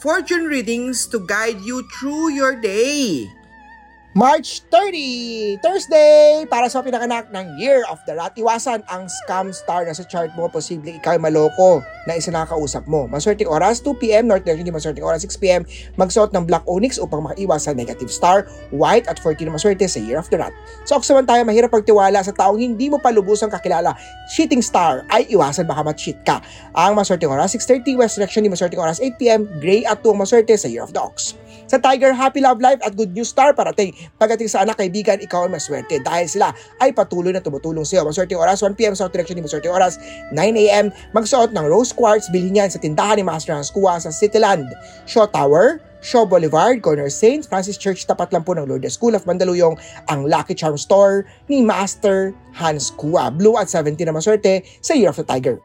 fortune readings to guide you through your day. March 30, Thursday, para sa pinakanak ng Year of the Rat. Iwasan ang scam star na sa chart mo. Posibleng ikaw ay maloko na isa nakakausap mo. Maswerteng oras, 2pm, North Direction, di maswerteng oras, 6pm. Magsuot ng Black Onyx upang makaiwas sa negative star. White at 14 na maswerte sa Year of the Rat. So, tayo, mahirap pagtiwala sa taong hindi mo pa lubusang kakilala. Cheating star ay iwasan baka ma-cheat ka. Ang maswerteng oras, 6.30, West Direction, di maswerteng oras, 8pm. Gray at 2 maswerte sa Year of the Ox. Sa Tiger, happy love life at good news star parating. Pagdating sa anak, kaibigan, ikaw ay maswerte dahil sila ay patuloy na tumutulong sa iyo. Maswerte oras, 1pm sa direction ni Maswerte oras, 9am. Magsuot ng rose quartz, bilhin niyan sa tindahan ni Master Hans Kua sa Cityland, Shaw Tower, Shaw Boulevard, Corner St. Francis Church, tapat lang po ng Lourdes School of Mandaluyong, ang Lucky Charm Store ni Master Hans Kua. Blue at 70 na maswerte sa Year of the Tiger.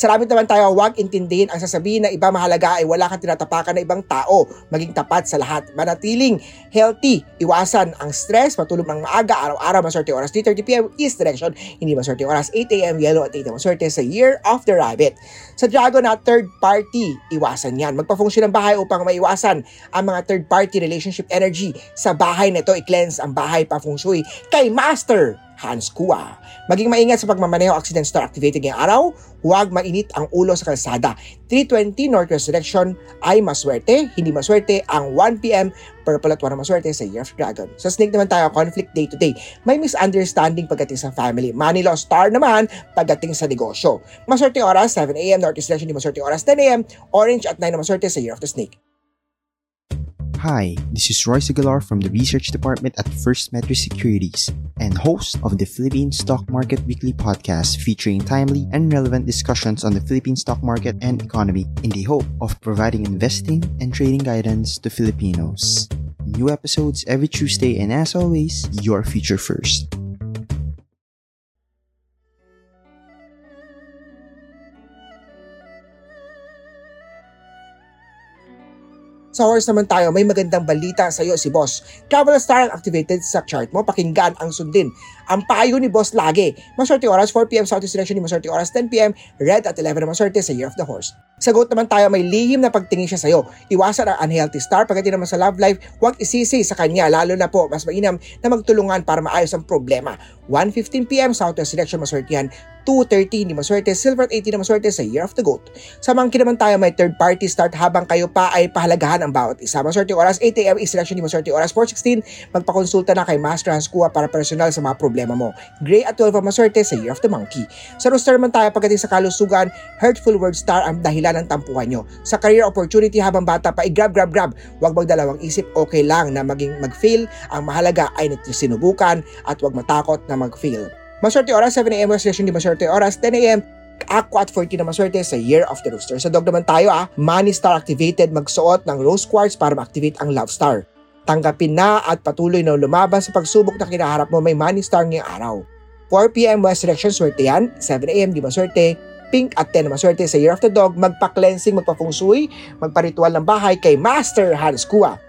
Salamat naman tayo, huwag intindihin ang sasabihin na iba mahalaga ay wala kang tinatapakan na ibang tao. Maging tapat sa lahat. Manatiling healthy. Iwasan ang stress. Matulog ng maaga. Araw-araw maswerte oras 3.30pm East Direction. Hindi maswerte oras 8am Yellow at 8am maswerte sa Year of the Rabbit. Sa Dragon na third party, iwasan yan. Magpa-function ng bahay upang maiwasan ang mga third party relationship energy. Sa bahay nito, i-cleanse ang bahay pa feng shui kay Master Hans Kua. Maging maingat sa pagmamaneho accident star activated ngayong araw, huwag mainit ang ulo sa kalsada. 320 Northwest Direction ay maswerte, hindi maswerte ang 1pm purple at 1 maswerte sa Year of Dragon. Sa Snake naman tayo, conflict day to day. May misunderstanding pagdating sa family. Money law star naman pagdating sa negosyo. Maswerte oras, 7am Northwest Direction, hindi maswerte oras, 10am, orange at 9 na maswerte sa Year of the Snake. Hi, this is Roy Segalar from the Research Department at First Metro Securities and host of the Philippine Stock Market Weekly podcast featuring timely and relevant discussions on the Philippine stock market and economy in the hope of providing investing and trading guidance to Filipinos. New episodes every Tuesday and as always, your future first. Sa horse naman tayo, may magandang balita sa iyo si Boss. Travel Star activated sa chart mo, pakinggan ang sundin. Ang payo ni Boss lagi. Maswerte oras 4pm Southeast Direction ni Maswerte oras 10pm, Red at 11 na sa Year of the Horse. Sagot naman tayo, may lihim na pagtingin siya sa iyo. Iwasan ang unhealthy star pagdating naman sa love life, huwag isisi sa kanya, lalo na po mas mainam na magtulungan para maayos ang problema. 1.15pm Southwest Direction maswerte yan, 2.30 ni maswerte, silver at 80 na maswerte sa Year of the Goat. Sa monkey naman tayo may third party start habang kayo pa ay pahalagahan ang bawat isa. Maswerte oras 8am is selection ni maswerte oras 4.16 magpakonsulta na kay Master Hans Kua para personal sa mga problema mo. Gray at 12 ang maswerte sa Year of the Monkey. Sa rooster naman tayo pagdating sa kalusugan, hurtful word star ang dahilan ng tampuhan nyo. Sa career opportunity habang bata pa, i-grab, grab, grab. Huwag magdalawang isip, okay lang na maging mag-fail. Ang mahalaga ay sinubukan at huwag matakot na mag-fail. Maswerte oras, 7am West di maswerte oras, 10am Aqua at 40 na maswerte sa Year of the Rooster. Sa dog naman tayo ah, Money Star activated, magsuot ng Rose Quartz para ma-activate ang Love Star. Tanggapin na at patuloy na lumaban sa pagsubok na kinaharap mo may Money Star ngayong araw. 4pm West Direction, swerte yan. 7am, di maswerte. Pink at 10 na maswerte sa Year of the Dog, magpa-cleansing, magpa-feng shui, magpa-ritual ng bahay kay Master Hans Kua.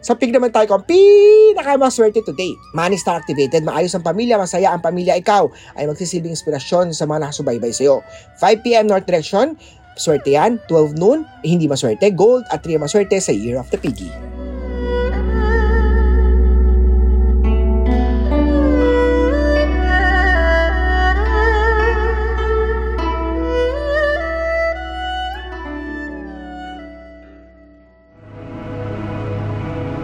Sa pig naman tayo kung pinakamaswerte today. Money star activated, maayos ang pamilya, masaya ang pamilya, ikaw ay magsisilbing inspirasyon sa mga nakasubaybay sa iyo. 5pm North Direction, swerte yan. 12 noon, hindi maswerte. Gold at 3 maswerte sa Year of the Piggy.